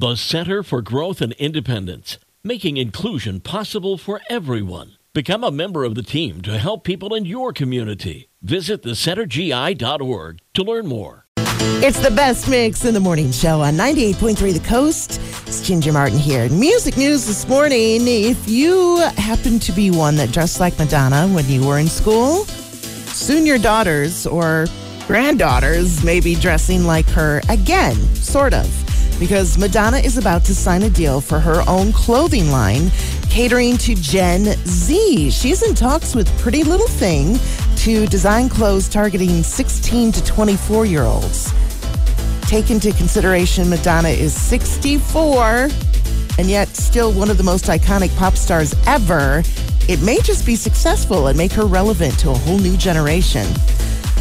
The Center for Growth and Independence, making inclusion possible for everyone. Become a member of the team to help people in your community. Visit thecentergi.org to learn more. It's the best mix in the morning show on 98.3 The Coast. It's Ginger Martin here. Music news this morning. If you happen to be one that dressed like Madonna when you were in school, soon your daughters or granddaughters may be dressing like her again, sort of. Because Madonna is about to sign a deal for her own clothing line catering to Gen Z. She's in talks with Pretty Little Thing to design clothes targeting 16 to 24 year olds. Take into consideration Madonna is 64 and yet still one of the most iconic pop stars ever. It may just be successful and make her relevant to a whole new generation.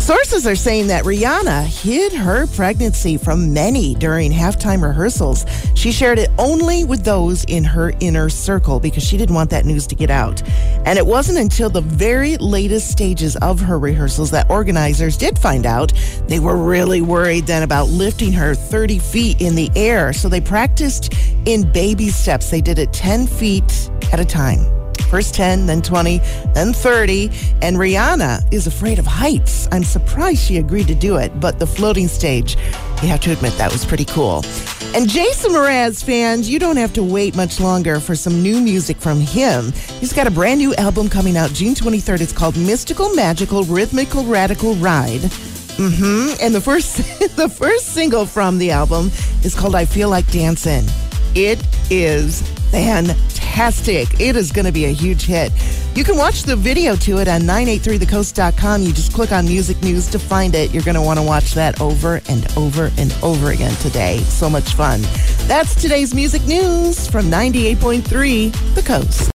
Sources are saying that Rihanna hid her pregnancy from many during halftime rehearsals. She shared it only with those in her inner circle because she didn't want that news to get out. And it wasn't until the very latest stages of her rehearsals that organizers did find out. They were really worried then about lifting her 30 feet in the air. So they practiced in baby steps. They did it 10 feet at a time. First 10, then 20, then 30. And Rihanna is afraid of heights. I'm surprised she agreed to do it, but the floating stage, you have to admit that was pretty cool. And Jason Mraz fans, you don't have to wait much longer for some new music from him. He's got a brand new album coming out June 23rd. It's called Mystical, Magical, Rhythmical, Radical Ride. Mm-hmm. And the first the first single from the album is called I Feel Like Dancing. It is fantastic. It is going to be a huge hit. You can watch the video to it on 983thecoast.com. You just click on music news to find it. You're going to want to watch that over and over and over again today. So much fun. That's today's music news from 98.3 The Coast.